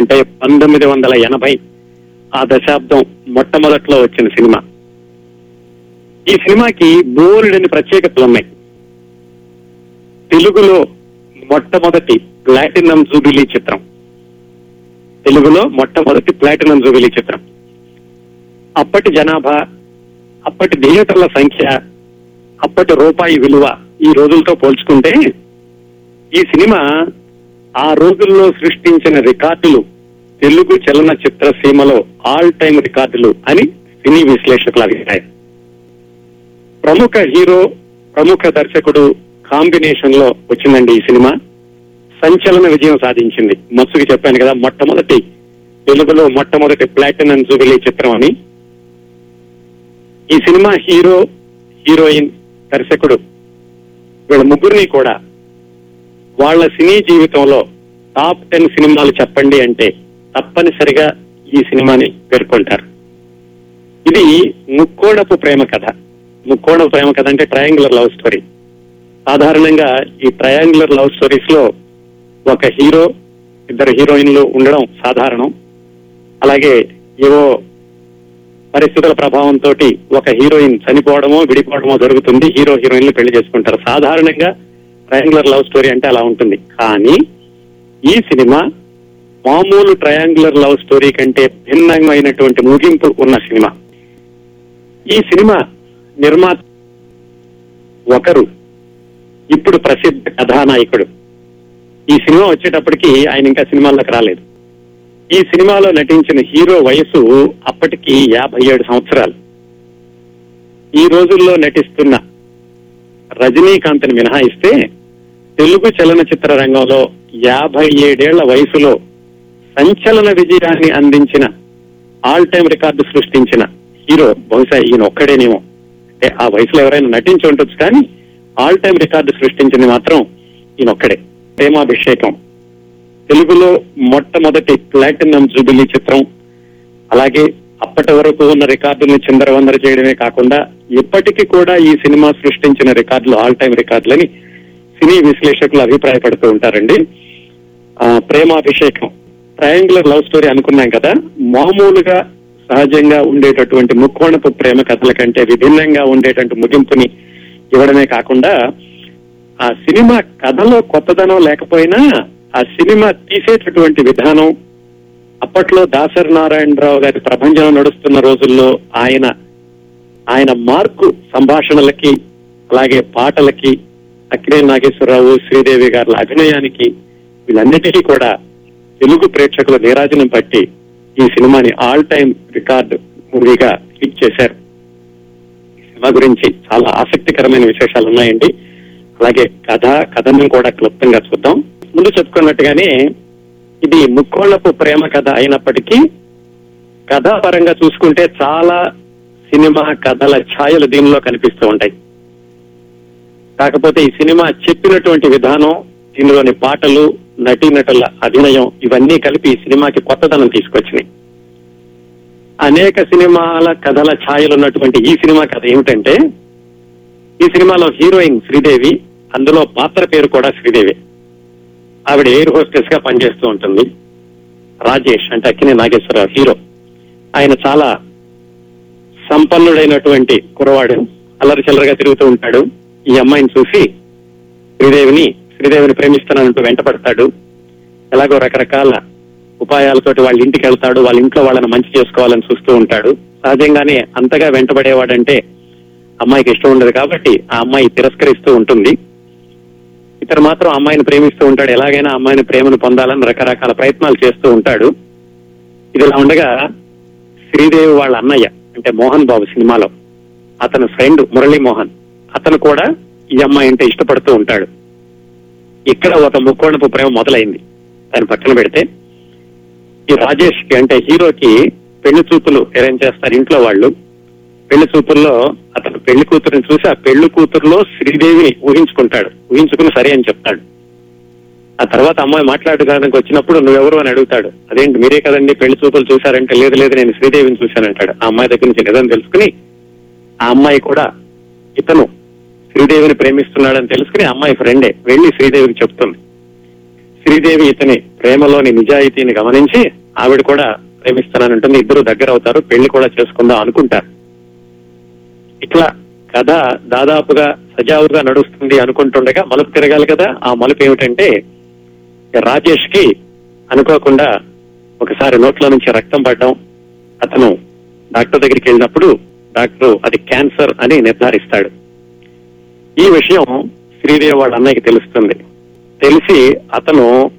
అంటే పంతొమ్మిది వందల ఎనభై ఆ దశాబ్దం మొట్టమొదట్లో వచ్చిన సినిమా. ఈ సినిమాకి బోరుడని ప్రత్యేకతలు ఉన్నాయి. తెలుగులో మొట్టమొదటి ప్లాటినం జూబిలీ చిత్రం. తెలుగులో మొట్టమొదటి ప్లాటినం జూబిలీ చిత్రం. అప్పటి జనాభా అప్పటి థియేటర్ల సంఖ్య అప్పటి రూపాయి విలువ ఈ రోజులతో పోల్చుకుంటే ఈ సినిమా ఆ రోజుల్లో సృష్టించిన రికార్డులు తెలుగు చలనచిత్ర సీమలో ఆల్ టైమ్ రికార్డులు అని సినీ విశ్లేషకుల అభిప్రాయం. ప్రముఖ హీరో ప్రముఖ దర్శకుడు కాంబినేషన్లో వచ్చిందండి ఈ సినిమా. సంచలన విజయం సాధించింది. మత్సుకి చెప్పాను కదా మొట్టమొదటి తెలుగులో మొట్టమొదటి ప్లాటినం జూబిలీ చిత్రం అని. ఈ సినిమా హీరో హీరోయిన్ దర్శకుడు వీళ్ళ ముగ్గురిని కూడా వాళ్ళ సినీ జీవితంలో టాప్ టెన్ సినిమాలు చెప్పండి అంటే తప్పనిసరిగా ఈ సినిమాని పేర్కొంటారు. ఇది ముక్కోడపు ప్రేమ కథ. ముక్కోడపు ప్రేమ కథ అంటే ట్రయాంగులర్ లవ్ స్టోరీ. సాధారణంగా ఈ ట్రయాంగులర్ లవ్ స్టోరీస్లో ఒక హీరో ఇద్దరు హీరోయిన్లు ఉండడం సాధారణం. అలాగే ఏవో పరిస్థితుల ప్రభావంతో ఒక హీరోయిన్ చనిపోవడమో విడిపోవడమో జరుగుతుంది. హీరో హీరోయిన్లు పెళ్ళి చేసుకుంటారు. సాధారణంగా ట్రయాంగులర్ లవ్ స్టోరీ అంటే అలా ఉంటుంది. కానీ ఈ సినిమా మామూలు ట్రయాంగులర్ లవ్ స్టోరీ కంటే భిన్నమైనటువంటి ముగింపు ఉన్న సినిమా. ఈ సినిమా నిర్మాత ఒకరు ఇప్పుడు ప్రసిద్ధ కథానాయకుడు. ఈ సినిమా వచ్చేటప్పటికి ఆయన ఇంకా సినిమాల్లోకి రాలేదు. ఈ సినిమాలో నటించిన హీరో వయసు అప్పటికి యాభై ఏడు సంవత్సరాలు. ఈ రోజుల్లో నటిస్తున్న రజనీకాంత్ని మినహాయిస్తే తెలుగు చలనచిత్ర రంగంలో యాభై ఏడేళ్ళ వయసులో సంచలన విజయాన్ని అందించిన ఆల్ టైమ్ రికార్డు సృష్టించిన హీరో బహుశా ఈయన ఒక్కడేనేమో. అంటే ఆ వయసులో ఎవరైనా నటించి ఉండొచ్చు కానీ ఆల్ టైమ్ రికార్డు సృష్టించింది మాత్రం ఈయన ఒక్కడే. ప్రేమాభిషేకం. తెలుగులో మొట్టమొదటి ప్లాటినం జూబిలీ చిత్రం. అలాగే అప్పటి వరకు ఉన్న రికార్డుల్ని చిందరవందర చేయడమే కాకుండా ఇప్పటికీ కూడా ఈ సినిమా సృష్టించిన రికార్డులు ఆల్ టైమ్ రికార్డులని సినీ విశ్లేషకులు అభిప్రాయపడుతూ ఉంటారండి. ఆ, ప్రేమాభిషేకం. ట్రయాంగులర్ లవ్ స్టోరీ అనుకున్నాం కదా. మామూలుగా సహజంగా ఉండేటటువంటి ముక్కోణపు ప్రేమ కథల కంటే విభిన్నంగా ఉండేటువంటి ముగింపుని ఇవ్వడమే కాకుండా ఆ సినిమా కథలో కొత్తదనం లేకపోయినా ఆ సినిమా తీసేటటువంటి విధానం అప్పట్లో దాసరి నారాయణరావు గారి ప్రపంచం నడుస్తున్న రోజుల్లో ఆయన ఆయన మార్కు సంభాషణలకి అలాగే పాటలకి అక్కినే నాగేశ్వరరావు శ్రీదేవి గారి అభినయానికి వీళ్ళన్నిటికీ కూడా తెలుగు ప్రేక్షకుల నీరాజనం పట్టి ఈ సినిమాని ఆల్ టైమ్ రికార్డ్ మూవీగా హిట్ చేశారు. ఈ సినిమా గురించి చాలా ఆసక్తికరమైన విశేషాలు ఉన్నాయండి. అలాగే కథ కథను కూడా క్లుప్తంగా చూద్దాం. ముందు చెప్పుకున్నట్టుగానే ఇది ముక్కోళ్ళపు ప్రేమ కథ అయినప్పటికీ కథాపరంగా చూసుకుంటే చాలా సినిమా కథల ఛాయలు దీనిలో కనిపిస్తూ ఉంటాయి. కాకపోతే ఈ సినిమా చెప్పినటువంటి విధానం దీనిలోని పాటలు నటీనటుల అభినయం ఇవన్నీ కలిపి ఈ సినిమాకి కొత్తదనం తీసుకొచ్చినాయి. అనేక సినిమాల కథల ఛాయలు ఉన్నటువంటి ఈ సినిమా కథ ఏమిటంటే ఈ సినిమాలో హీరోయిన్ శ్రీదేవి అందులో పాత్ర పేరు కూడా శ్రీదేవి. ఆవిడ ఎయిర్ హోస్టెస్గా పనిచేస్తూ ఉంటుంది. రాజేష్ అంటే అక్కినే నాగేశ్వరరావు హీరో. ఆయన చాలా సంపన్నుడైనటువంటి కురవాడు అల్లరి చిల్లరగా తిరుగుతూ ఉంటాడు. ఈ అమ్మాయిని చూసి శ్రీదేవిని శ్రీదేవిని ప్రేమిస్తానంటూ వెంటపడతాడు. ఎలాగో రకరకాల ఉపాయాలతోటి వాళ్ళ ఇంటికి వెళ్తాడు వాళ్ళ ఇంట్లో వాళ్ళని మంచి చేసుకోవాలని చూస్తూ ఉంటాడు. సహజంగానే అంతగా వెంటబడేవాడంటే అమ్మాయికి ఇష్టం ఉండదు కాబట్టి ఆ అమ్మాయి తిరస్కరిస్తూ ఉంటుంది. ఇతను మాత్రం అమ్మాయిని ప్రేమిస్తూ ఉంటాడు. ఎలాగైనా అమ్మాయిని ప్రేమను పొందాలని రకరకాల ప్రయత్నాలు చేస్తూ ఉంటాడు. ఇదిలా ఉండగా శ్రీదేవి వాళ్ళ అన్నయ్య అంటే మోహన్ బాబు సినిమాలో అతని ఫ్రెండ్ మురళీ మోహన్ అతను కూడా ఈ అమ్మాయి అంటే ఇష్టపడుతూ ఉంటాడు. ఇక్కడ ఒక ముక్కోణపు ప్రేమ మొదలైంది. దాని పక్కన పెడితే ఈ రాజేష్కి అంటే హీరోకి పెళ్ళి చూపులు అరేంజ్ చేస్తారు ఇంట్లో వాళ్ళు. పెళ్ళి చూపుల్లో అతను పెళ్ళి కూతురుని చూసి ఆ పెళ్ళి కూతురులో శ్రీదేవిని ఊహించుకుంటాడు. ఊహించుకుని సరే అని చెప్తాడు. ఆ తర్వాత అమ్మాయి మాట్లాడడానికి వచ్చినప్పుడు నువ్వెవరు అని అడుగుతాడు. అదేంటి మీరే కదండి పెళ్ళి చూపులు చూశారంటే లేదు లేదు నేను శ్రీదేవిని చూశానంటాడు. ఆ అమ్మాయి దగ్గర నుంచి నిజం తెలుసుకుని ఆ అమ్మాయి కూడా ఇతను శ్రీదేవిని ప్రేమిస్తున్నాడని తెలుసుకుని అమ్మాయి ఫ్రెండే వెళ్ళి శ్రీదేవికి చెప్తుంది. శ్రీదేవి ఇతని ప్రేమలోని నిజాయితీని గమనించి ఆవిడ కూడా ప్రేమిస్తానంటుంది ఇద్దరు దగ్గర అవుతారు. పెళ్ళి కూడా చేసుకుందాం అనుకుంటారు. ఇట్లా కథ దాదాపుగా సజావుగా నడుస్తుంది అనుకుంటుండగా మలుపు తిరగాలి కదా. ఆ మలుపు ఏమిటంటే రాజేష్కి అనుకోకుండా ఒకసారి నోట్లో నుంచి రక్తం పడడం అతను డాక్టర్ దగ్గరికి వెళ్ళినప్పుడు డాక్టర్ అది క్యాన్సర్ అని నిర్ధారిస్తాడు. ఈ విషయం శ్రీదేవి వాళ్ళ అన్నయ్యకి తెలుస్తుంది. తెలిసి అతను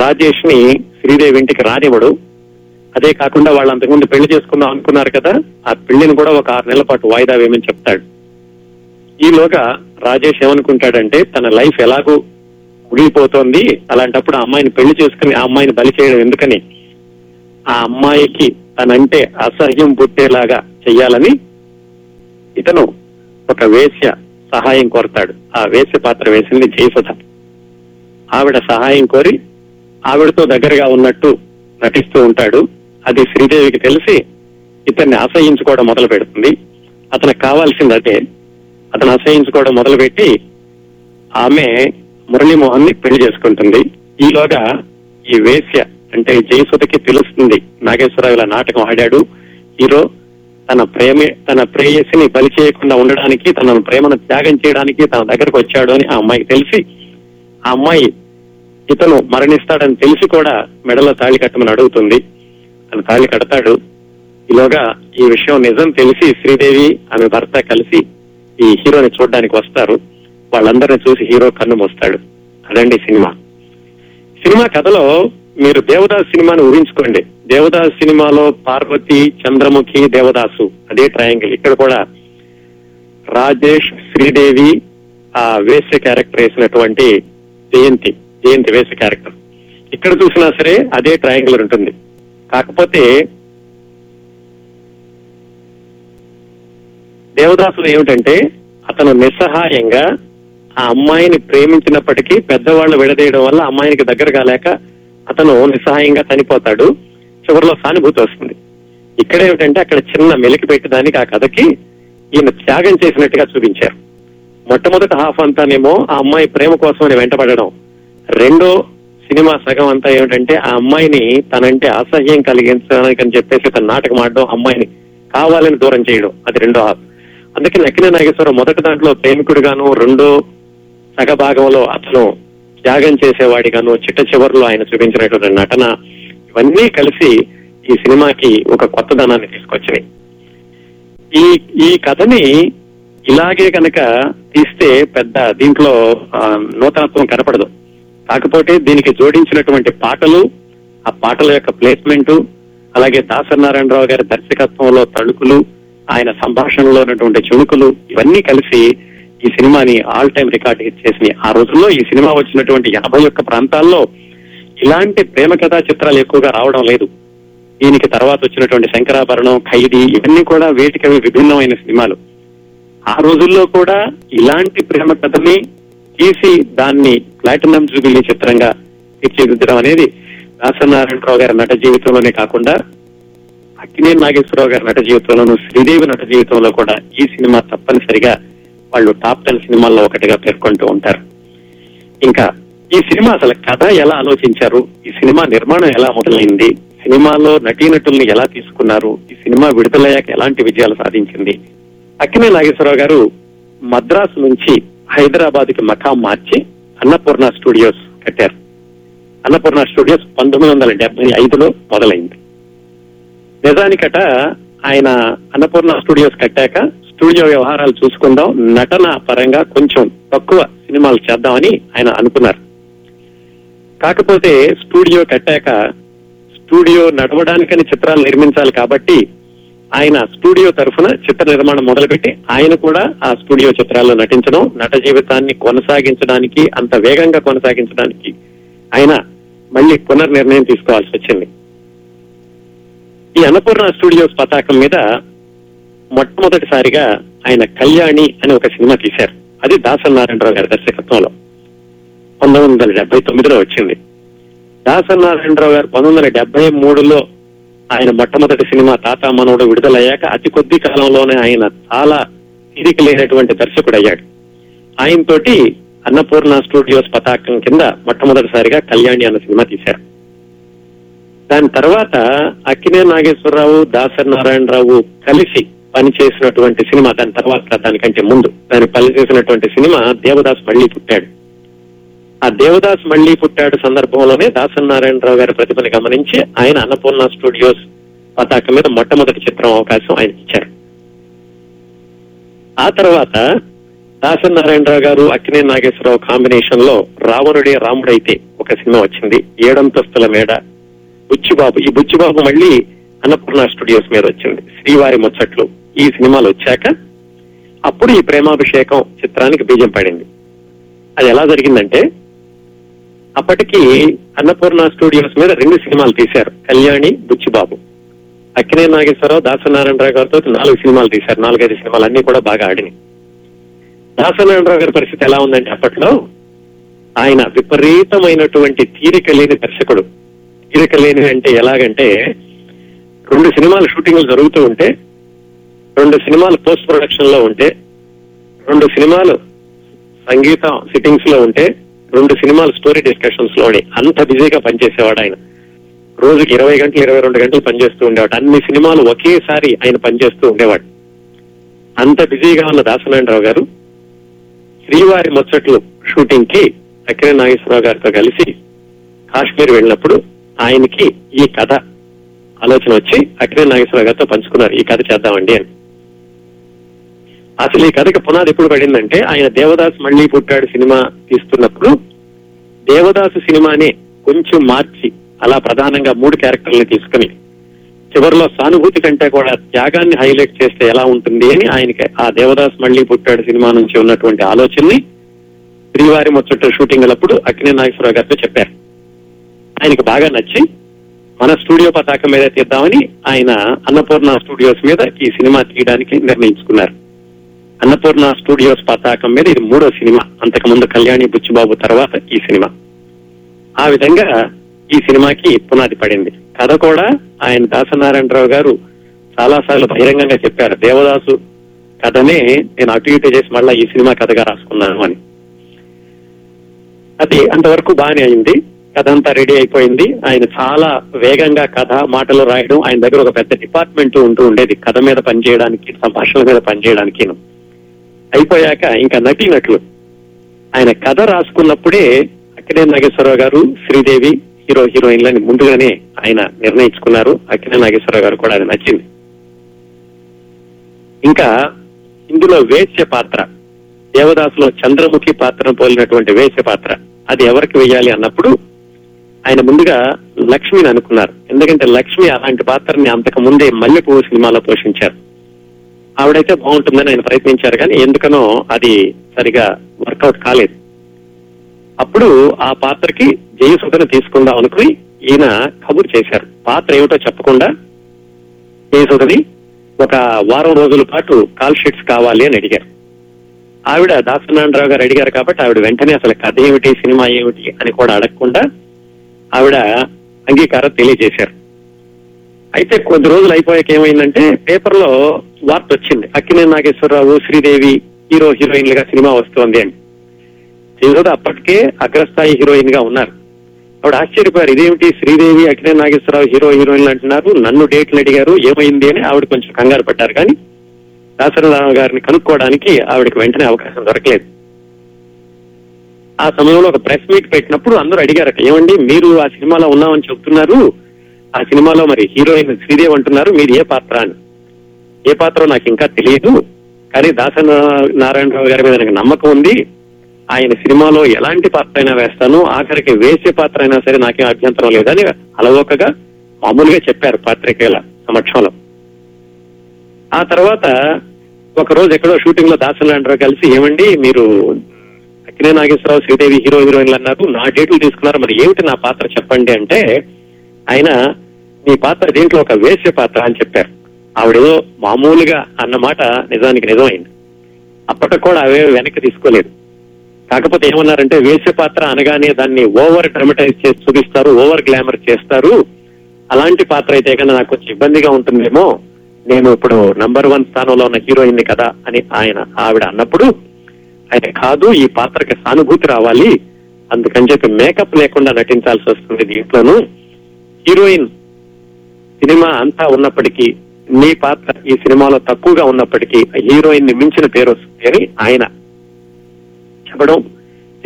రాజేష్ని శ్రీదేవి ఇంటికి రానివ్వడు. అదే కాకుండా వాళ్ళు అంతకుముందు పెళ్ళి చేసుకుందాం అనుకున్నారు కదా ఆ పెళ్ళిని కూడా ఒక ఆరు నెలల పాటు వాయిదా వేయమని చెప్తాడు. ఈలోగా రాజేష్ ఏమనుకుంటాడంటే తన లైఫ్ ఎలాగూ ముగిపోతోంది అలాంటప్పుడు ఆ అమ్మాయిని పెళ్ళి చేసుకుని ఆ అమ్మాయిని బలి చేయడం ఎందుకని? ఆ అమ్మాయికి తనంటే అసహ్యం పుట్టేలాగా చెయ్యాలని ఇతను ఒక వేశ్య సహాయం కోరతాడు. ఆ వేశ్య పాత్ర వేసింది జయసుధ ఆవిడ సహాయం కోరి ఆవిడతో దగ్గరగా ఉన్నట్టు నటిస్తూ ఉంటాడు. అది శ్రీదేవికి తెలిసి ఇతన్ని ఆశ్రయించుకోవడం మొదలు పెడుతుంది. అతనికి కావాల్సింది అదే. అతను అసహించుకోవడం మొదలుపెట్టి ఆమె మురళీమోహన్ని పెళ్ళి చేసుకుంటుంది. ఈలోగా ఈ వేశ్య అంటే జయసుధకి తెలుస్తుంది. నాగేశ్వరరావు ఇలా నాటకం ఆడాడు. హీరో తన ప్రేమే తన ప్రేయసిని బలి చేయకుండా ఉండడానికి తన ప్రేమను త్యాగం చేయడానికి తన దగ్గరకు వచ్చాడు అని ఆ అమ్మాయికి తెలిసి ఆ అమ్మాయి ఇతను మరణిస్తాడని తెలిసి కూడా మెడలో తాళి కట్టమని అడుగుతుంది. తను తాళి కడతాడు. ఈలోగా ఈ విషయం నిజం తెలిసి శ్రీదేవి ఆమె భర్త కలిసి ఈ హీరోని చూడడానికి వస్తారు. వాళ్ళందరిని చూసి హీరో కన్ను మోస్తాడు. అదండి సినిమా. సినిమా కథలో మీరు దేవదాస్ సినిమాని ఊహించుకోండి. దేవదాస్ సినిమాలో పార్వతి చంద్రముఖి దేవదాసు అదే ట్రయాంగిల్ ఇక్కడ కూడా రాజేష్ శ్రీదేవి ఆ వేశ్య క్యారెక్టర్ వేసినటువంటి జయంతి జయంతి వేశ్య క్యారెక్టర్ ఇక్కడ చూసినా సరే అదే ట్రయాంగిల్ ఉంటుంది. కాకపోతే దేవదాసులు ఏమిటంటే అతను నిస్సహాయంగా ఆ అమ్మాయిని ప్రేమించినప్పటికీ పెద్దవాళ్ళు విడదీయడం వల్ల అమ్మాయికి దగ్గర కాలేక అతను నిస్సహాయంగా చనిపోతాడు. చివరిలో సానుభూతి వస్తుంది. ఇక్కడ ఏమిటంటే అక్కడ చిన్న మెలికి పెట్టడానికి ఆ కథకి ఈయన త్యాగం చేసినట్టుగా చూపించారు. మొట్టమొదటి హాఫ్ అంతానేమో ఆ అమ్మాయి ప్రేమ కోసం అని వెంటపడడం. రెండో సినిమా సగం అంతా ఏమిటంటే ఆ అమ్మాయిని తనంటే అసహ్యం కలిగించడానికి అని చెప్పేసి తన నాటకం ఆడడం అమ్మాయిని కావాలని దూరం చేయడం. అది రెండో హాఫ్. అందుకే నక్కిన నాగేశ్వరం మొదటి దాంట్లో ప్రేమికుడుగాను రెండో సగ భాగంలో అతను త్యాగం చేసేవాడిగాను చిట్ట చివరిలో ఆయన చూపించినటువంటి నటన. ఇవన్నీ కలిసి ఈ సినిమాకి ఒక కొత్తదనాన్ని తీసుకొచ్చినాయి. ఈ ఈ కథని ఇలాగే కనుక తీస్తే పెద్ద దీంట్లో నూతనత్వం కనపడదు. కాకపోతే దీనికి జోడించినటువంటి పాటలు ఆ పాటల యొక్క ప్లేస్మెంట్ అలాగే దాసనారాయణరావు గారి దర్శకత్వంలో తళుకులు ఆయన సంభాషణలో ఉన్నటువంటి చుణుకులు ఇవన్నీ కలిసి ఈ సినిమాని ఆల్ టైమ్ రికార్డ్ హిట్ చేసినాయి. ఆ రోజుల్లో ఈ సినిమా వచ్చినటువంటి యాభై ఒక్క ప్రాంతాల్లో ఇలాంటి ప్రేమ కథా చిత్రాలు ఎక్కువగా రావడం లేదు. దీనికి తర్వాత వచ్చినటువంటి శంకరాభరణం ఖైదీ ఇవన్నీ కూడా వేటికవి విభిన్నమైన సినిమాలు. ఆ రోజుల్లో కూడా ఇలాంటి ప్రేమ కథని తీసి దాన్ని ప్లాటినం జూబిలీ చిత్రంగా తీర్చిదిద్దడం అనేది దాసనారాయణరావు గారి నట జీవితంలోనే కాకుండా అక్కినేని నాగేశ్వరరావు గారి నట జీవితంలోను శ్రీదేవి నట జీవితంలో కూడా ఈ సినిమా తప్పనిసరిగా వాళ్ళు టాప్ టెన్ సినిమాల్లో ఒకటిగా పేర్కొంటూ ఉంటారు. ఇంకా ఈ సినిమా అసలు కథ ఎలా ఆలోచించారు? ఈ సినిమా నిర్మాణం ఎలా మొదలైంది? సినిమాలో నటీనటుల్ని ఎలా తీసుకున్నారు? ఈ సినిమా విడుదలయ్యాక ఎలాంటి విజయాలు సాధించింది? అక్కినే నాగేశ్వరరావు గారు మద్రాసు నుంచి హైదరాబాద్కి మకాం మార్చి అన్నపూర్ణ స్టూడియోస్ కట్టారు. అన్నపూర్ణ స్టూడియోస్ పంతొమ్మిది వందల డెబ్బై ఐదులో మొదలైంది. నిజానికట ఆయన అన్నపూర్ణ స్టూడియోస్ కట్టాక స్టూడియో వ్యవహారాలు చూసుకుందాం నటన పరంగా కొంచెం తక్కువ సినిమాలు చేద్దామని ఆయన అనుకున్నారు. కాకపోతే స్టూడియో కట్టాక స్టూడియో నడవడానికని చిత్రాలు నిర్మించాలి కాబట్టి ఆయన స్టూడియో తరఫున చిత్ర నిర్మాణం మొదలుపెట్టి ఆయన కూడా ఆ స్టూడియో చిత్రాల్లో నటించడం నట జీవితాన్ని కొనసాగించడానికి అంత వేగంగా కొనసాగించడానికి ఆయన మళ్ళీ పునర్నిర్ణయం తీసుకోవాల్సి వచ్చింది. ఈ అన్నపూర్ణ స్టూడియోస్ పతాకం మీద మొట్టమొదటిసారిగా ఆయన కళ్యాణి అని ఒక సినిమా తీశారు. అది దాసనారాయణరావు గారి దర్శకత్వంలో. పంతొమ్మిది వందల డెబ్బై తొమ్మిదిలో వచ్చింది. దాసనారాయణరావు గారు పంతొమ్మిది వందల డెబ్బై మూడులో ఆయన మొట్టమొదటి సినిమా తాత మనవుడు విడుదలయ్యాక అతి కొద్ది కాలంలోనే ఆయన చాలా తిరిగి లేనటువంటి దర్శకుడు అయ్యాడు ఆయనతోటి అన్నపూర్ణ స్టూడియోస్ పతాకం కింద మొట్టమొదటిసారిగా కళ్యాణి అన్న సినిమా తీశారు. దాని తర్వాత అక్కినే నాగేశ్వరరావు దాసరి నారాయణరావు కలిసి పనిచేసినటువంటి సినిమా దాని తర్వాత దానికంటే ముందు దాన్ని పనిచేసినటువంటి సినిమా దేవదాస్ మళ్ళీ పుట్టాడు. ఆ దేవదాస్ మళ్ళీ పుట్టాడు సందర్భంలోనే దాసన్ నారాయణరావు గారి ప్రతిభని గమనించి ఆయన అన్నపూర్ణ స్టూడియోస్ పతాకం మీద మొట్టమొదటి చిత్రం అవకాశం ఆయన ఇచ్చారు. ఆ తర్వాత దాసన్ నారాయణరావు గారు అక్కినే నాగేశ్వరరావు కాంబినేషన్లో రావణుడే రాముడైతే ఒక సినిమా వచ్చింది. ఏడంతస్తుల మేడ. బుచ్చిబాబు ఈ బుచ్చిబాబు మళ్ళీ అన్నపూర్ణ స్టూడియోస్ మీద వచ్చింది. శ్రీవారి ముచ్చట్లు ఈ సినిమాలు వచ్చాక అప్పుడు ఈ ప్రేమాభిషేకం చిత్రానికి బీజం పడింది. అది ఎలా జరిగిందంటే అప్పటికి అన్నపూర్ణ స్టూడియోస్ మీద రెండు సినిమాలు తీశారు. కళ్యాణి బుచ్చిబాబు. అక్కినే నాగేశ్వరరావు దాసనారాయణరావు గారితో నాలుగు సినిమాలు తీశారు. నాలుగైదు సినిమాలు అన్ని కూడా బాగా ఆడినాయి. దాసనారాయణరావు గారి పరిస్థితి ఎలా ఉందంటే అప్పట్లో ఆయన విపరీతమైనటువంటి తీరిక లేని దర్శకుడు. తీరిక లేని అంటే ఎలాగంటే రెండు సినిమాలు షూటింగ్లు జరుగుతూ ఉంటే రెండు సినిమాలు పోస్ట్ ప్రొడక్షన్లో ఉంటే రెండు సినిమాలు సంగీతం సిట్టింగ్స్లో ఉంటే రెండు సినిమాలు స్టోరీ డిస్కషన్స్లోనే అంత బిజీగా పనిచేసేవాడు ఆయన. రోజుకి ఇరవై గంటలు ఇరవై రెండు గంటలు పనిచేస్తూ ఉండేవాడు. అన్ని సినిమాలు ఒకేసారి ఆయన పనిచేస్తూ ఉండేవాడు. అంత బిజీగా ఉన్న దాసనారాయణరావు గారు శ్రీవారి ముచ్చట్లు షూటింగ్కి అక్కినే నాగేశ్వరరావు గారితో కలిసి కాశ్మీర్ వెళ్ళినప్పుడు ఆయనకి ఈ కథ ఆలోచన వచ్చి అక్కినే నాగేశ్వరరావు గారితో పంచుకున్నారు. ఈ కథ చేద్దామండి అని. అసలు ఈ కథకి పునాది ఎప్పుడు పడిందంటే ఆయన దేవదాస్ మళ్ళీ పుట్టాడు సినిమా తీస్తున్నప్పుడు. దేవదాసు సినిమానే కొంచెం మార్చి అలా ప్రధానంగా మూడు క్యారెక్టర్లు తీసుకుని చివరిలో సానుభూతి కంటే కూడా త్యాగాన్ని హైలైట్ చేస్తే ఎలా ఉంటుంది అని ఆయనకి ఆ దేవదాస్ మళ్ళీ పుట్టాడు సినిమా నుంచి ఉన్నటువంటి ఆలోచనని శ్రీవారి ముచ్చట షూటింగ్లప్పుడు అక్కినే నాగేశ్వరరావు గారితో చెప్పారు. ఆయనకు బాగా నచ్చి మన స్టూడియో పతాకం మీద తీద్దామని ఆయన అన్నపూర్ణ స్టూడియోస్ మీద ఈ సినిమా తీయడానికి నిర్ణయించుకున్నారు. అన్నపూర్ణ స్టూడియోస్ పతాకం మీద ఇది మూడో సినిమా. అంతకుముందు కళ్యాణి బుచ్చిబాబు తర్వాత ఈ సినిమా. ఆ విధంగా ఈ సినిమాకి పునాది పడింది. కథ కూడా ఆయన దాసనారాయణరావు గారు చాలా సార్లు బహిరంగంగా చెప్పారు. దేవదాసు కథనే నేను అటు ఇటు చేసి మళ్ళా ఈ సినిమా కథగా రాసుకున్నాను అని. అది అంతవరకు బాగానే అయింది. కథ అంతా రెడీ అయిపోయింది. ఆయన చాలా వేగంగా కథ మాటలు రాయడం ఆయన దగ్గర ఒక పెద్ద డిపార్ట్మెంట్ ఉంటూ ఉండేది. కథ మీద పనిచేయడానికి సంభాషణ మీద పనిచేయడానికి అయిపోయాక ఇంకా నటినట్లు. ఆయన కథ రాసుకున్నప్పుడే అక్కినే నాగేశ్వరరావు గారు శ్రీదేవి హీరో హీరోయిన్లని ముందుగానే ఆయన నిర్ణయించుకున్నారు. అక్కినే నాగేశ్వరరావు గారు కూడా అది నచ్చింది. ఇంకా ఇందులో వేశ్య పాత్ర దేవదాసులో చంద్రముఖి పాత్రను పోలినటువంటి వేశ్య పాత్ర అది ఎవరికి వేయాలి అన్నప్పుడు ఆయన ముందుగా లక్ష్మిని అనుకున్నారు. ఎందుకంటే లక్ష్మి అలాంటి పాత్రని అంతకు ముందే మల్లెపువ్వు సినిమాలో పోషించారు. ఆవిడైతే బాగుంటుందని ఆయన ప్రయత్నించారు కానీ ఎందుకనో అది సరిగా వర్కౌట్ కాలేదు. అప్పుడు ఆ పాత్రకి జయసుధను తీసుకుందాం అనుకుని ఈయన కబురు చేశారు. పాత్ర ఏమిటో చెప్పకుండా జయసుధని ఒక వారం రోజుల పాటు కాల్ షీట్స్ కావాలి అని అడిగారు. ఆవిడ దాసనారాయణరావు గారు అడిగారు కాబట్టి ఆవిడ వెంటనే అసలు కథ ఏమిటి సినిమా ఏమిటి అని కూడా అడగకుండా ఆవిడ అంగీకారం తెలియజేశారు. అయితే కొద్ది రోజులు అయిపోయాక ఏమైందంటే పేపర్లో వార్త వచ్చింది. అక్కినే నాగేశ్వరరావు శ్రీదేవి హీరో హీరోయిన్లుగా సినిమా వస్తోంది అని. యశోద అప్పటికే అగ్రస్థాయి హీరోయిన్గా ఉన్నారు. ఆవిడ ఆశ్చర్యపోయారు ఇదేమిటి శ్రీదేవి అక్కినే నాగేశ్వరరావు హీరో హీరోయిన్లు అంటున్నారు? నన్ను డేట్లు అడిగారు ఏమైంది? అని ఆవిడ కొంచెం కంగారు పడ్డారు. కానీ దాసరరావు గారిని కనుక్కోవడానికి ఆవిడకి వెంటనే అవకాశం దొరకలేదు. ఆ సమయంలో ఒక ప్రెస్ మీట్ పెట్టినప్పుడు అందరూ అడిగారట ఏమండి మీరు ఆ సినిమాలో ఉన్నామని చెప్తున్నారు ఆ సినిమాలో మరి హీరోయిన్ శ్రీదేవి అంటున్నారు మీరు ఏ పాత్ర అని. ఏ పాత్ర నాకు ఇంకా తెలియదు కానీ దాస నారాయణరావు గారి మీద నాకు నమ్మకం ఉంది. ఆయన సినిమాలో ఎలాంటి పాత్ర అయినా వేస్తాను ఆఖరికి వేసే పాత్ర అయినా సరే నాకేం అభ్యంతరం లేదని అలవోకగా మామూలుగా చెప్పారు పాత్రికేయుల సమక్షంలో. ఆ తర్వాత ఒక రోజు ఎక్కడో షూటింగ్లో దాసనారాయణరావు కలిసి ఏమండి మీరు అక్కినే నాగేశ్వరరావు శ్రీదేవి హీరో హీరోయిన్లు అన్నారు నా డేట్లు తీసుకున్నారు మరి ఏమిటి నా పాత్ర చెప్పండి అంటే ఆయన మీ పాత్ర దీంట్లో ఒక వేశ్య పాత్ర అని చెప్పారు. ఆవిడేదో మామూలుగా అన్నమాట నిజానికి నిజమైంది. అప్పటికి కూడా అవే వెనక్కి తీసుకోలేదు. కాకపోతే ఏమన్నారంటే వేశ్య పాత్ర అనగానే దాన్ని ఓవర్ డ్రమటైజ్ చేసి చూపిస్తారు ఓవర్ గ్లామర్ చేస్తారు. అలాంటి పాత్ర అయితే కన్నా నాకు కొంచెం ఇబ్బందిగా ఉంటుందేమో నేను ఇప్పుడు నంబర్ వన్ స్థానంలో ఉన్న హీరోయిన్ కదా అని ఆయన ఆవిడ అన్నప్పుడు అయితే కాదు ఈ పాత్రకి సానుభూతి రావాలి. అందుకని చెప్పి మేకప్ లేకుండా నటించాల్సి వస్తుంది దీంట్లోనూ. హీరోయిన్ సినిమా అంతా ఉన్నప్పటికీ నీ పాత్ర ఈ సినిమాలో తక్కువగా ఉన్నప్పటికీ హీరోయిన్ని మించిన పేరు వస్తుంది అని ఆయన చెప్పడం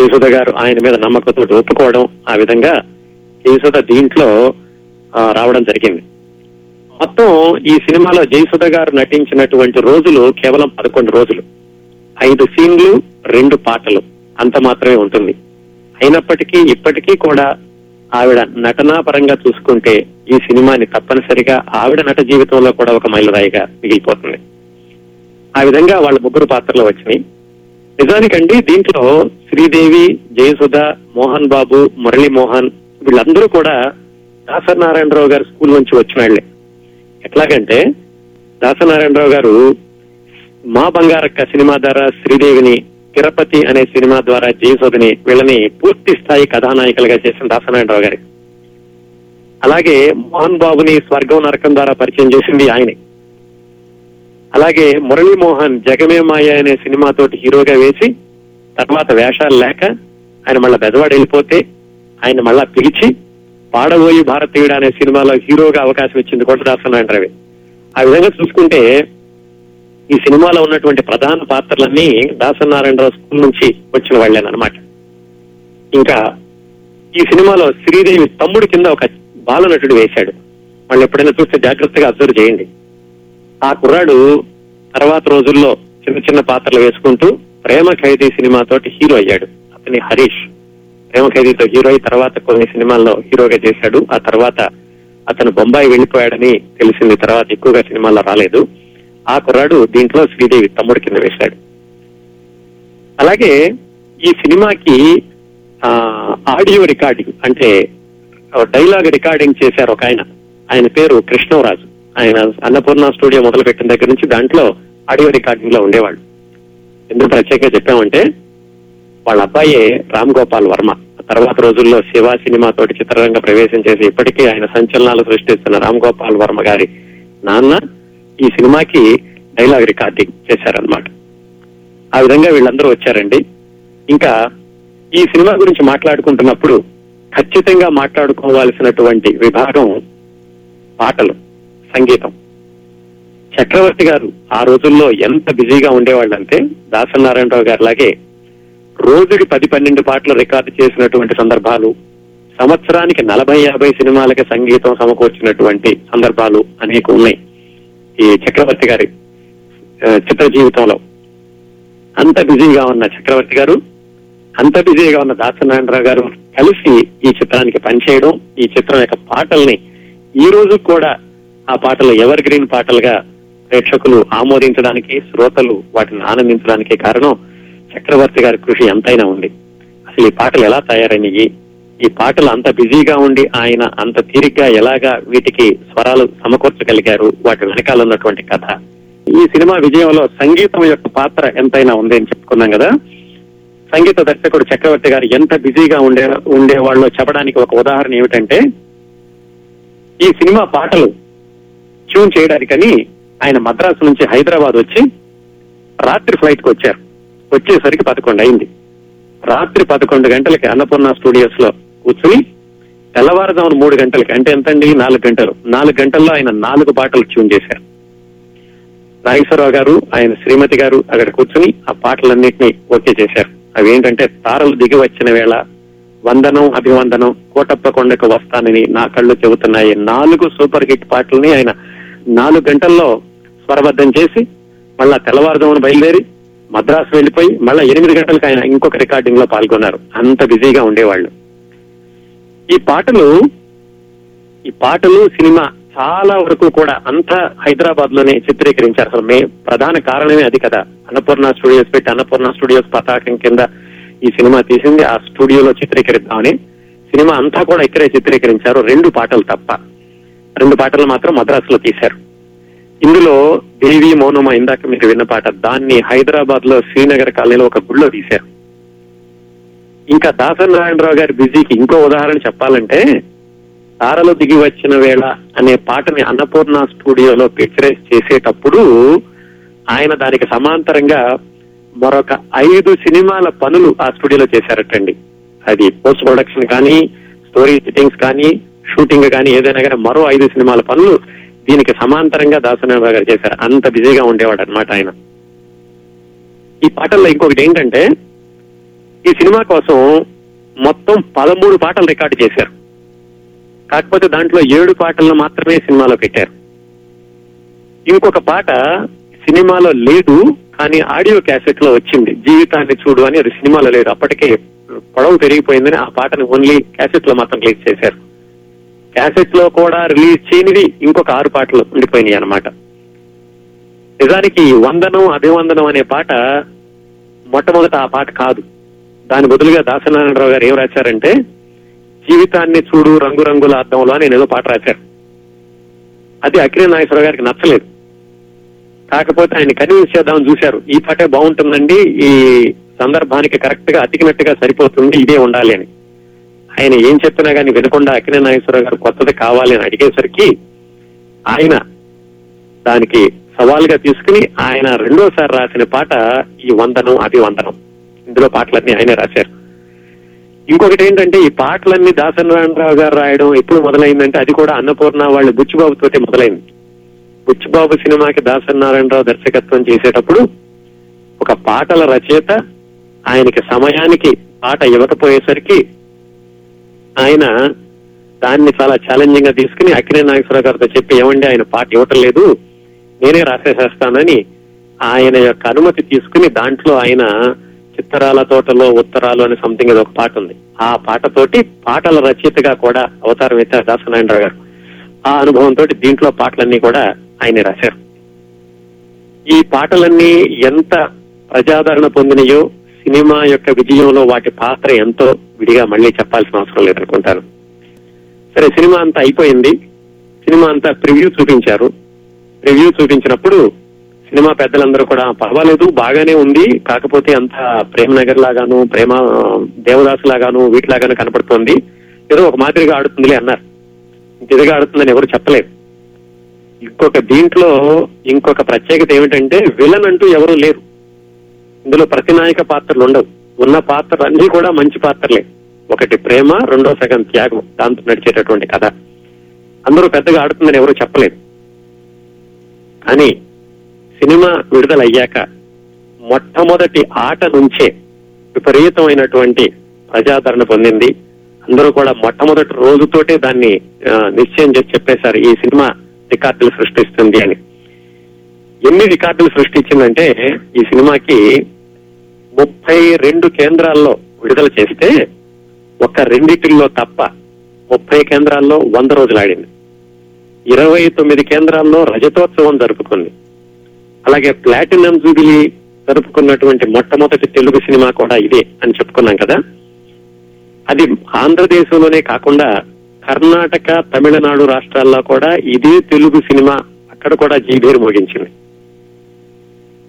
యశోద గారు ఆయన మీద నమ్మకంతో ఒప్పుకోవడం ఆ విధంగా యశోద దీంట్లో రావడం జరిగింది. మొత్తం ఈ సినిమాలో జయసుధ గారు నటించినటువంటి రోజులు కేవలం పదకొండు రోజులు. ఐదు సీన్లు రెండు పాటలు. అంత మాత్రమే ఉంటుంది. అయినప్పటికీ ఇప్పటికీ కూడా ఆవిడ నటనా పరంగా చూసుకుంటే ఈ సినిమాని తప్పనిసరిగా ఆవిడ నట జీవితంలో కూడా ఒక మైలురాయిగా మిగిలిపోతుంది. ఆ విధంగా వాళ్ళ ముగ్గురు పాత్రలు వచ్చినాయి. నిజానికండి దీంట్లో శ్రీదేవి జయసుధ మోహన్ బాబు మురళీ మోహన్ వీళ్ళందరూ కూడా దాసనారాయణరావు గారి స్కూల్ నుంచి వచ్చిన వాళ్ళే. ఎట్లాగంటే దాసనారాయణరావు గారు మా బంగారక్క సినిమా ద్వారా శ్రీదేవిని తిరుపతి అనే సినిమా ద్వారా జయసుధని వీళ్ళని పూర్తి స్థాయి కథానాయికలుగా చేసిన దాసనారాయణరావు గారి. అలాగే మోహన్ బాబుని స్వర్గం నరకం ద్వారా పరిచయం చేసింది ఆయనే. అలాగే మురళీ మోహన్ జగమే మాయ అనే సినిమాతోటి హీరోగా వేసి తర్వాత వేషాలు లేక ఆయన మళ్ళా బెదవాడు వెళ్ళిపోతే ఆయన మళ్ళా పిలిచి పాడబోయి భారతీయుడు అనే సినిమాలో హీరోగా అవకాశం ఇచ్చింది కూడా దాసనారాయణరావే. ఆ విధంగా చూసుకుంటే ఈ సినిమాలో ఉన్నటువంటి ప్రధాన పాత్రలన్నీ దాసనారాయణరావు స్కూల్ నుంచి వచ్చిన వాళ్ళేనమాట ఇంకా ఈ సినిమాలో శ్రీదేవి తమ్ముడి కింద ఒక బాలనటుడు వేశాడు. వాళ్ళు ఎప్పుడైనా చూస్తే జాగ్రత్తగా అబ్జర్వ్ చేయండి. ఆ కుర్రాడు తర్వాత రోజుల్లో చిన్న చిన్న పాత్రలు వేసుకుంటూ ప్రేమ ఖైదీ సినిమాతోటి హీరో అయ్యాడు. అతని హరీష్. ప్రేమ ఖైదీతో హీరో అయి తర్వాత కొన్ని సినిమాల్లో హీరోగా చేశాడు. ఆ తర్వాత అతను బొంబాయి వెళ్ళిపోయాడని తెలిసింది. తర్వాత ఎక్కువగా సినిమాల్లో రాలేదు. ఆ కుర్రాడు దీంట్లో శ్రీదేవి తమ్ముడు కింద వేశాడు. అలాగే ఈ సినిమాకి ఆడియో రికార్డింగ్ అంటే డైలాగ్ రికార్డింగ్ చేశారు ఒక ఆయన. ఆయన పేరు కృష్ణరాజు. ఆయన అన్నపూర్ణ స్టూడియో మొదలు పెట్టిన దగ్గర నుంచి దాంట్లో ఆడియో రికార్డింగ్లో ఉండేవాళ్ళు. ఎందుకు ప్రత్యేకంగా చెప్పామంటే వాళ్ళ అబ్బాయే రామ్ గోపాల్ వర్మ. తర్వాత రోజుల్లో శివ సినిమా తోటి చిత్రరంగ ప్రవేశం చేసి ఇప్పటికీ ఆయన సంచలనాలు సృష్టిస్తున్న రామ్ గోపాల్ వర్మ గారి నాన్న ఈ సినిమాకి డైలాగ్ రికార్డింగ్ చేశారనమాట ఆ విధంగా వీళ్ళందరూ వచ్చారండి. ఇంకా ఈ సినిమా గురించి మాట్లాడుకుంటున్నప్పుడు ఖచ్చితంగా మాట్లాడుకోవాల్సినటువంటి విభాగం పాటలు సంగీతం. చక్రవర్తి గారు ఆ రోజుల్లో ఎంత బిజీగా ఉండేవాళ్ళంటే దాసనారాయణరావు గారు లాగే రోజుకి పది పన్నెండు పాటలు రికార్డు చేసినటువంటి సందర్భాలు సంవత్సరానికి నలభై యాభై సినిమాలకి సంగీతం సమకూర్చినటువంటి సందర్భాలు అనేక ఉన్నాయి. ఈ చక్రవర్తి గారి చిత్ర జీవితంలో. అంత బిజీగా ఉన్న చక్రవర్తి గారు అంత బిజీగా ఉన్న దాసనారాయణరావు గారు కలిసి ఈ చిత్రానికి పనిచేయడం ఈ చిత్రం యొక్క పాటల్ని ఈ రోజు కూడా ఆ పాటలు ఎవర్ గ్రీన్ పాటలుగా ప్రేక్షకులు ఆమోదించడానికి శ్రోతలు వాటిని ఆనందించడానికి కారణం చక్రవర్తి గారి కృషి ఎంతైనా ఉంది. అసలు ఈ పాటలు ఎలా తయారయ్యాయి ఈ పాటలు అంత బిజీగా ఉండి ఆయన అంత తీరిగ్గా ఎలాగా వీటికి స్వరాలు సమకూర్చగలిగారు? వాటి వెనకాల ఉన్నటువంటి కథ. ఈ సినిమా విజయంలో సంగీతం యొక్క పాత్ర ఎంతైనా ఉంది అని చెప్పుకున్నాం కదా? సంగీత దర్శకుడు చక్రవర్తి గారు ఎంత బిజీగా ఉండే ఉండేవాళ్ళు చెప్పడానికి ఒక ఉదాహరణ ఏమిటంటే ఈ సినిమా పాటలు ట్యూన్ చేయడానికని ఆయన మద్రాసు నుంచి హైదరాబాద్ వచ్చి రాత్రి ఫ్లైట్కు వచ్చారు. వచ్చేసరికి పదకొండు అయింది. రాత్రి పదకొండు గంటలకి అన్నపూర్ణ స్టూడియోస్లో కూర్చుని తెల్లవారుజామున మూడు గంటలకి అంటే ఎంతండి? నాలుగు గంటలు. నాలుగు గంటల్లో ఆయన నాలుగు పాటలు ట్యూన్ చేశారు. నాగేశ్వరరావు గారు ఆయన శ్రీమతి గారు అక్కడ కూర్చుని ఆ పాటలన్నింటినీ ఓకే చేశారు. అవి ఏంటంటే తారలు దిగి వచ్చిన వేళ వందనం అభివందనం కోటప్ప కొండకు వస్తానని నా కళ్ళు చెబుతున్నాయి. నాలుగు సూపర్ హిట్ పాటల్ని ఆయన నాలుగు గంటల్లో స్వరబద్ధం చేసి మళ్ళా తెల్లవారుజామున బయలుదేరి మద్రాసు వెళ్ళిపోయి మళ్ళీ ఎనిమిది గంటలకు ఆయన ఇంకొక రికార్డింగ్లో పాల్గొన్నారు. అంత బిజీగా ఉండేవాళ్ళు. ఈ పాటలు ఈ పాటలు సినిమా చాలా వరకు కూడా అంతా హైదరాబాద్లోనే చిత్రీకరించారు. అసలు మే ప్రధాన కారణమే అది కదా. అన్నపూర్ణ స్టూడియోస్ పెట్టి అన్నపూర్ణ స్టూడియోస్ పతాకం కింద ఈ సినిమా తీసింది. ఆ స్టూడియోలో చిత్రీకరిద్దామని సినిమా అంతా కూడా ఇక్కడే చిత్రీకరించారు. రెండు పాటలు తప్ప. రెండు పాటలు మాత్రం మద్రాసులో తీశారు. ఇందులో దేవి మౌనమ ఇందాక మీరు విన్న పాట దాన్ని హైదరాబాద్లో శ్రీనగర్ కాలనీలో ఒక గుళ్ళో తీశారు. ఇంకా దాసరి నారాయణరావు గారి బిజీకి ఇంకో ఉదాహరణ చెప్పాలంటే తారలో దిగి వచ్చిన వేళ అనే పాటని అన్నపూర్ణ స్టూడియోలో పిక్చరైజ్ చేసేటప్పుడు ఆయన దానికి సమాంతరంగా మరొక ఐదు సినిమాల పనులు ఆ స్టూడియోలో చేశారటండి. అది పోస్ట్ ప్రొడక్షన్ కానీ స్టోరీ సిట్టింగ్స్ కానీ షూటింగ్ కానీ ఏదైనా కానీ మరో ఐదు సినిమాల పనులు దీనికి సమాంతరంగా దాసనారాయణ గారు చేశారు. అంత బిజీగా ఉండేవాడు అనమాట ఆయన. ఈ పాటల్లో ఇంకొకటి ఏంటంటే ఈ సినిమా కోసం మొత్తం పదమూడు పాటలు రికార్డు చేశారు. కాకపోతే దాంట్లో ఏడు పాటలను మాత్రమే సినిమాలో పెట్టారు. ఇంకొక పాట సినిమాలో లేదు కానీ ఆడియో క్యాసెట్లో వచ్చింది. జీవితాన్ని చూడు అని అది సినిమాలో లేదు. అప్పటికే పొడవు పెరిగిపోయిందని ఆ పాటను ఓన్లీ క్యాసెట్లో మాత్రం రిలీజ్ చేశారు. క్యాసెట్లో కూడా రిలీజ్ చేయనివి ఇంకొక ఆరు పాటలు ఉండిపోయినాయి అన్నమాట. నిజానికి వందనం అభివందనం అనే పాట మొట్టమొదట ఆ పాట కాదు. దాని బదులుగా దాసనారాయణరావు గారు ఏం రాశారంటే జీవితాన్ని చూడు రంగురంగుల అర్థంలో అని నేను ఏదో పాట రాశారు. అది అఖిల నాగేశ్వరరావు గారికి నచ్చలేదు. కాకపోతే ఆయన కన్విన్స్ చేద్దామని చూశారు. ఈ పాటే బాగుంటుందండి ఈ సందర్భానికి కరెక్ట్గా అతికినట్టుగా సరిపోతుంది ఇదే ఉండాలి అని. ఆయన ఏం చెప్పినా కానీ వినకుండా అక్కినే నాగేశ్వరరావు గారు కొత్తది కావాలి అని అడిగేసరికి ఆయన దానికి సవాల్గా తీసుకుని ఆయన రెండోసారి రాసిన పాట ఈ వందనం అది వందనం. ఇందులో పాటలన్నీ ఆయనే రాశారు. ఇంకొకటి ఏంటంటే ఈ పాటలన్నీ దాసనారాయణరావు గారు రాయడం ఎప్పుడు మొదలైందంటే అది కూడా అన్నపూర్ణ వాళ్ళ బుచ్చిబాబుతో మొదలైంది. బుచ్చిబాబు సినిమాకి దాసనారాయణరావు దర్శకత్వం చేసేటప్పుడు ఒక పాటల రచయిత ఆయనకి సమయానికి పాట ఇవ్వకపోయేసరికి ఆయన దాన్ని చాలా ఛాలెంజింగ్గా తీసుకుని అక్కినే నాగేశ్వరరావు గారితో చెప్పి ఏమండి ఆయన పాట ఇవ్వటం లేదు. నేనే రాసేసేస్తానని ఆయన యొక్క అనుమతి తీసుకుని దాంట్లో ఆయన చిత్తరాల తోటలో ఉత్తరాలు అనే సంథింగ్ అది ఒక పాట ఉంది. ఆ పాటతోటి పాటల రచయితగా కూడా అవతారం ఎత్తారు దాసనారాయణరావు గారు. ఆ అనుభవంతో దీంట్లో పాటలన్నీ కూడా ఆయనే రాశారు. ఈ పాటలన్నీ ఎంత ప్రజాదరణ పొందినయో సినిమా యొక్క విజయంలో వాటి పాత్ర ఎంతో విడిగా మళ్ళీ చెప్పాల్సిన అవసరం లేదనుకుంటాను. సరే సినిమా అంతా అయిపోయింది. సినిమా అంతా ప్రివ్యూ చూపించారు. ప్రివ్యూ చూపించినప్పుడు సినిమా పెద్దలందరూ కూడా పర్వాలేదు బాగానే ఉంది. కాకపోతే అంత ప్రేమనగర్ లాగాను ప్రేమ దేవదాస్ లాగాను వీటిలాగాను కనపడుతోంది. ఏదో ఒక మాదిరిగా ఆడుతుందిలే అన్నారు. ఇదిగా ఆడుతుందని ఎవరు చెప్పలేదు. ఇంకొక దీంట్లో ఇంకొక ప్రత్యేకత ఏమిటంటే విలన్ అంటూ ఎవరు లేరు. ఇందులో ప్రతినాయక పాత్రలు ఉండవు. ఉన్న పాత్రలు అన్ని కూడా మంచి పాత్రలే. ఒకటి ప్రేమ రెండో సగం త్యాగం. దాంతో నడిచేటటువంటి కథ. అందరూ పెద్దగా ఆడుతుందని ఎవరు చెప్పలేదు. కానీ సినిమా విడుదలయ్యాక మొట్టమొదటి ఆట నుంచే విపరీతమైనటువంటి ప్రజాదరణ పొందింది. అందరూ కూడా మొట్టమొదటి రోజుతోటే దాన్ని నిశ్చయం చేసి చెప్పేశారు. ఈ సినిమా రికార్డులు సృష్టిస్తుంది అని. ఎన్ని రికార్డులు సృష్టించిందంటే ఈ సినిమాకి ముప్పై రెండు కేంద్రాల్లో విడుదల చేస్తే ఒక రెండిటిల్లో తప్ప ముప్పై కేంద్రాల్లో వంద రోజులు ఆడింది. ఇరవై తొమ్మిది కేంద్రాల్లో రజతోత్సవం జరుపుకుంది. అలాగే ప్లాటినం జూబిలీ జరుపుకున్నటువంటి మొట్టమొదటి తెలుగు సినిమా కూడా ఇదే అని చెప్పుకున్నాం కదా. అది ఆంధ్రదేశంలోనే కాకుండా కర్ణాటక తమిళనాడు రాష్ట్రాల్లో కూడా ఇదే తెలుగు సినిమా అక్కడ కూడా జీబేరు మోగించింది.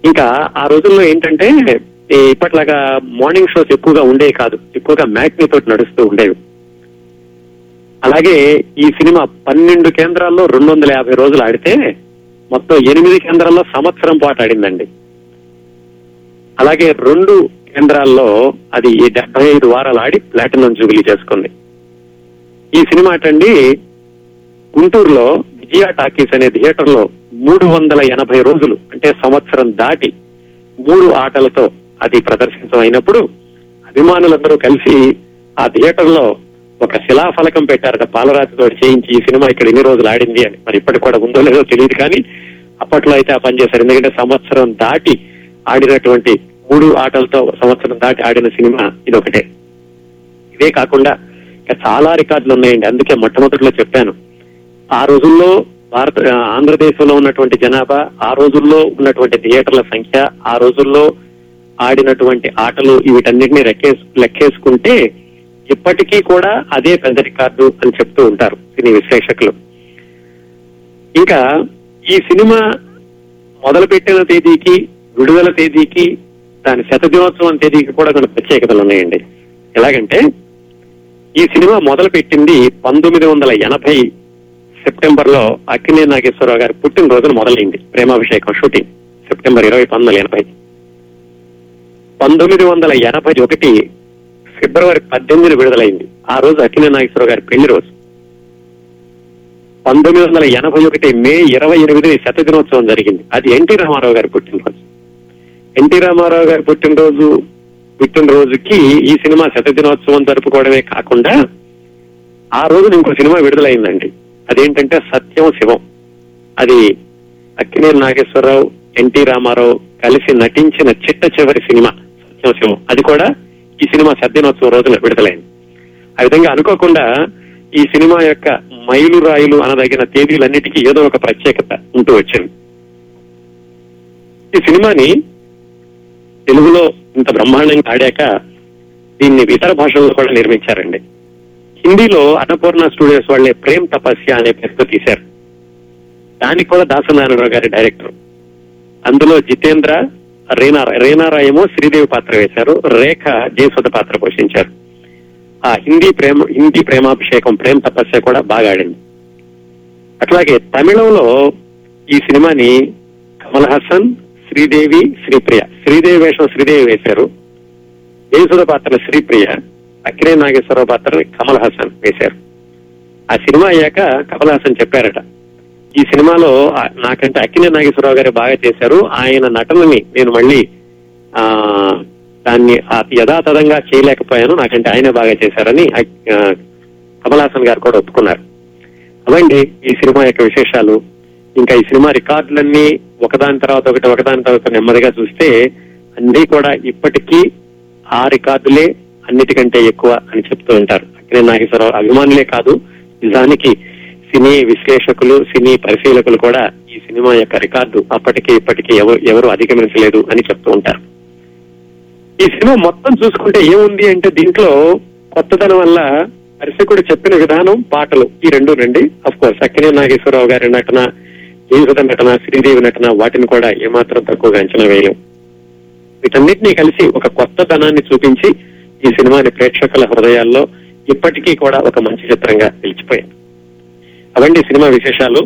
ఇంకా ఆ రోజుల్లో ఏంటంటే ఇప్పట్లాగా మార్నింగ్ షోస్ ఎక్కువగా ఉండేవి కాదు. ఎక్కువగా మ్యాట్నీ తోటి నడుస్తూ ఉండేవి. అలాగే ఈ సినిమా పన్నెండు కేంద్రాల్లో రెండు వందల యాభై రోజులు ఆడితే మొత్తం ఎనిమిది కేంద్రాల్లో సంవత్సరం పాటు ఆడిందండి. అలాగే రెండు కేంద్రాల్లో అది డెబ్బై ఐదు వారాలు ఆడి ప్లాటినం జూబిలీ చేసుకుంది. ఈ సినిమా అటండి గుంటూరులో విజయ టాకీస్ అనే థియేటర్లో మూడు వందల ఎనభై రోజులు అంటే సంవత్సరం దాటి మూడు ఆటలతో అది ప్రదర్శించడం అయినప్పుడు అభిమానులందరూ కలిసి ఆ థియేటర్లో ఒక శిలాఫలకం పెట్టారట పాలరాతితో చేయించి ఈ సినిమా ఇక్కడ ఎన్ని రోజులు ఆడింది అని. మరి ఇప్పటికి కూడా ఉందో లేదో తెలియదు కానీ అప్పట్లో అయితే ఆ పని చేశారు. ఎందుకంటే సంవత్సరం దాటి ఆడినటువంటి మూడు ఆటలతో సంవత్సరం దాటి ఆడిన సినిమా ఇది ఒకటే ఇదే కాకుండా ఇంకా చాలా రికార్డులు ఉన్నాయండి. అందుకే మొట్టమొదటిలో చెప్పాను. ఆ రోజుల్లో భారత ఆంధ్రదేశంలో ఉన్నటువంటి జనాభా ఆ రోజుల్లో ఉన్నటువంటి థియేటర్ల సంఖ్య ఆ రోజుల్లో ఆడినటువంటి ఆటలు వీటన్నిటిని లెక్కేసు లెక్కేసుకుంటే ఇప్పటికీ కూడా అదే పెద్ద రికార్డు అని చెప్తూ ఉంటారు సినీ విశ్లేషకులు. ఇంకా ఈ సినిమా మొదలుపెట్టిన తేదీకి విడుదల తేదీకి దాని శతదినోత్సవం తేదీకి కూడా కొన్ని ప్రత్యేకతలు ఉన్నాయండి. ఎలాగంటే ఈ సినిమా మొదలు పెట్టింది పంతొమ్మిది వందల ఎనభై సెప్టెంబర్లో అక్కినే నాగేశ్వరరావు గారి పుట్టినరోజున మొదలైంది. ప్రేమాభిషేకం షూటింగ్ సెప్టెంబర్ ఇరవై పంతొమ్మిది ఎనభై. పంతొమ్మిది వందల ఎనభై ఒకటి ఫిబ్రవరి పద్దెనిమిది విడుదలైంది. ఆ రోజు అక్కినే నాగేశ్వరరావు గారి పెళ్ళి రోజు. పంతొమ్మిది వందల ఎనభై ఒకటి మే ఇరవై ఎనిమిది శత దినోత్సవం జరిగింది. అది ఎన్టీ రామారావు గారి పుట్టినరోజు. ఎన్టీ రామారావు గారి పుట్టినరోజు పుట్టినరోజుకి ఈ సినిమా శత దినోత్సవం జరుపుకోవడమే కాకుండా ఆ రోజున ఇంకో సినిమా విడుదలైందండి. అదేంటంటే సత్యం శివం. అది అక్కినేని నాగేశ్వరరావు ఎన్టీ రామారావు కలిసి నటించిన చిట్ట చివరి సినిమా సత్యం అది కూడా ఈ సినిమా సద్యనోత్సవం రోజున విడుదలైంది. ఆ విధంగా అనుకోకుండా ఈ సినిమా యొక్క మైలురాయిలు అనదగిన తేదీలన్నిటికీ ఏదో ఒక ప్రత్యేకత ఉంటూ వచ్చింది. ఈ సినిమాని తెలుగులో ఇంత బ్రహ్మాండంగా ఆడాక దీన్ని ఇతర భాషల్లో కూడా నిర్మించారండి. హిందీలో అన్నపూర్ణ స్టూడియోస్ వాళ్ళే ప్రేమ్ తపస్య అనే పేరుతో తీశారు. దానికి కూడా దాసనారాయణరావు గారి డైరెక్టర్. అందులో జితేంద్ర రేనా రేనారా శ్రీదేవి పాత్ర వేశారు. రేఖ జయసుధ పాత్ర పోషించారు. ఆ హిందీ ప్రేమ హిందీ ప్రేమాభిషేకం ప్రేమ తపస్య కూడా బాగా ఆడింది. అట్లాగే తమిళంలో ఈ సినిమాని కమల్ హాసన్ శ్రీదేవి శ్రీప్రియ శ్రీదేవి వేషం శ్రీదేవి వేశారు. జయసుధ పాత్ర శ్రీప్రియ అక్కినే నాగేశ్వరరావు పాత్రని కమల్ హాసన్ వేశారు. ఆ సినిమా అయ్యాక కమల్ హాసన్ చెప్పారట ఈ సినిమాలో నాకంటే అక్కినే నాగేశ్వరరావు గారు బాగా చేశారు. ఆయన నటనని నేను మళ్ళీ ఆ దాన్ని యథాతథంగా చేయలేకపోయాను. నాకంటే ఆయనే బాగా చేశారని అక్- ఆ, గారు కూడా ఒప్పుకున్నారు. అవండి ఈ సినిమా యొక్క విశేషాలు. ఇంకా ఈ సినిమా రికార్డులన్నీ ఒకదాని తర్వాత ఒకటి ఒకదాని తర్వాత నెమ్మదిగా చూస్తే అన్ని కూడా ఇప్పటికీ ఆ రికార్డులే అన్నిటికంటే ఎక్కువ అని చెప్తూ ఉంటారు. అక్కినే నాగేశ్వరరావు అభిమానులే కాదు నిజానికి సినీ విశ్లేషకులు సినీ పరిశీలకులు కూడా ఈ సినిమా యొక్క రికార్డు అప్పటికి ఇప్పటికి ఎవరు ఎవరు అధిగమించలేదు అని చెప్తూ ఉంటారు. ఈ సినిమా మొత్తం చూసుకుంటే ఏముంది అంటే దీంట్లో కొత్తదనం వల్ల దర్శకుడు చెప్పిన విధానం పాటలు ఈ రెండు రండి అఫ్ కోర్స్ అక్కినే నాగేశ్వరరావు గారి నటన జీవిత నటన శ్రీదేవి నటన వాటిని కూడా ఏమాత్రం తక్కువగా అంచనా వేయలేం. వీటన్నిటినీ కలిసి ఒక కొత్త ధనాన్ని చూపించి ఈ సినిమాని ప్రేక్షకుల హృదయాల్లో ఇప్పటికీ కూడా ఒక మంచి చిత్రంగా నిలిచిపోయింది. అవండి సినిమా విశేషాలు.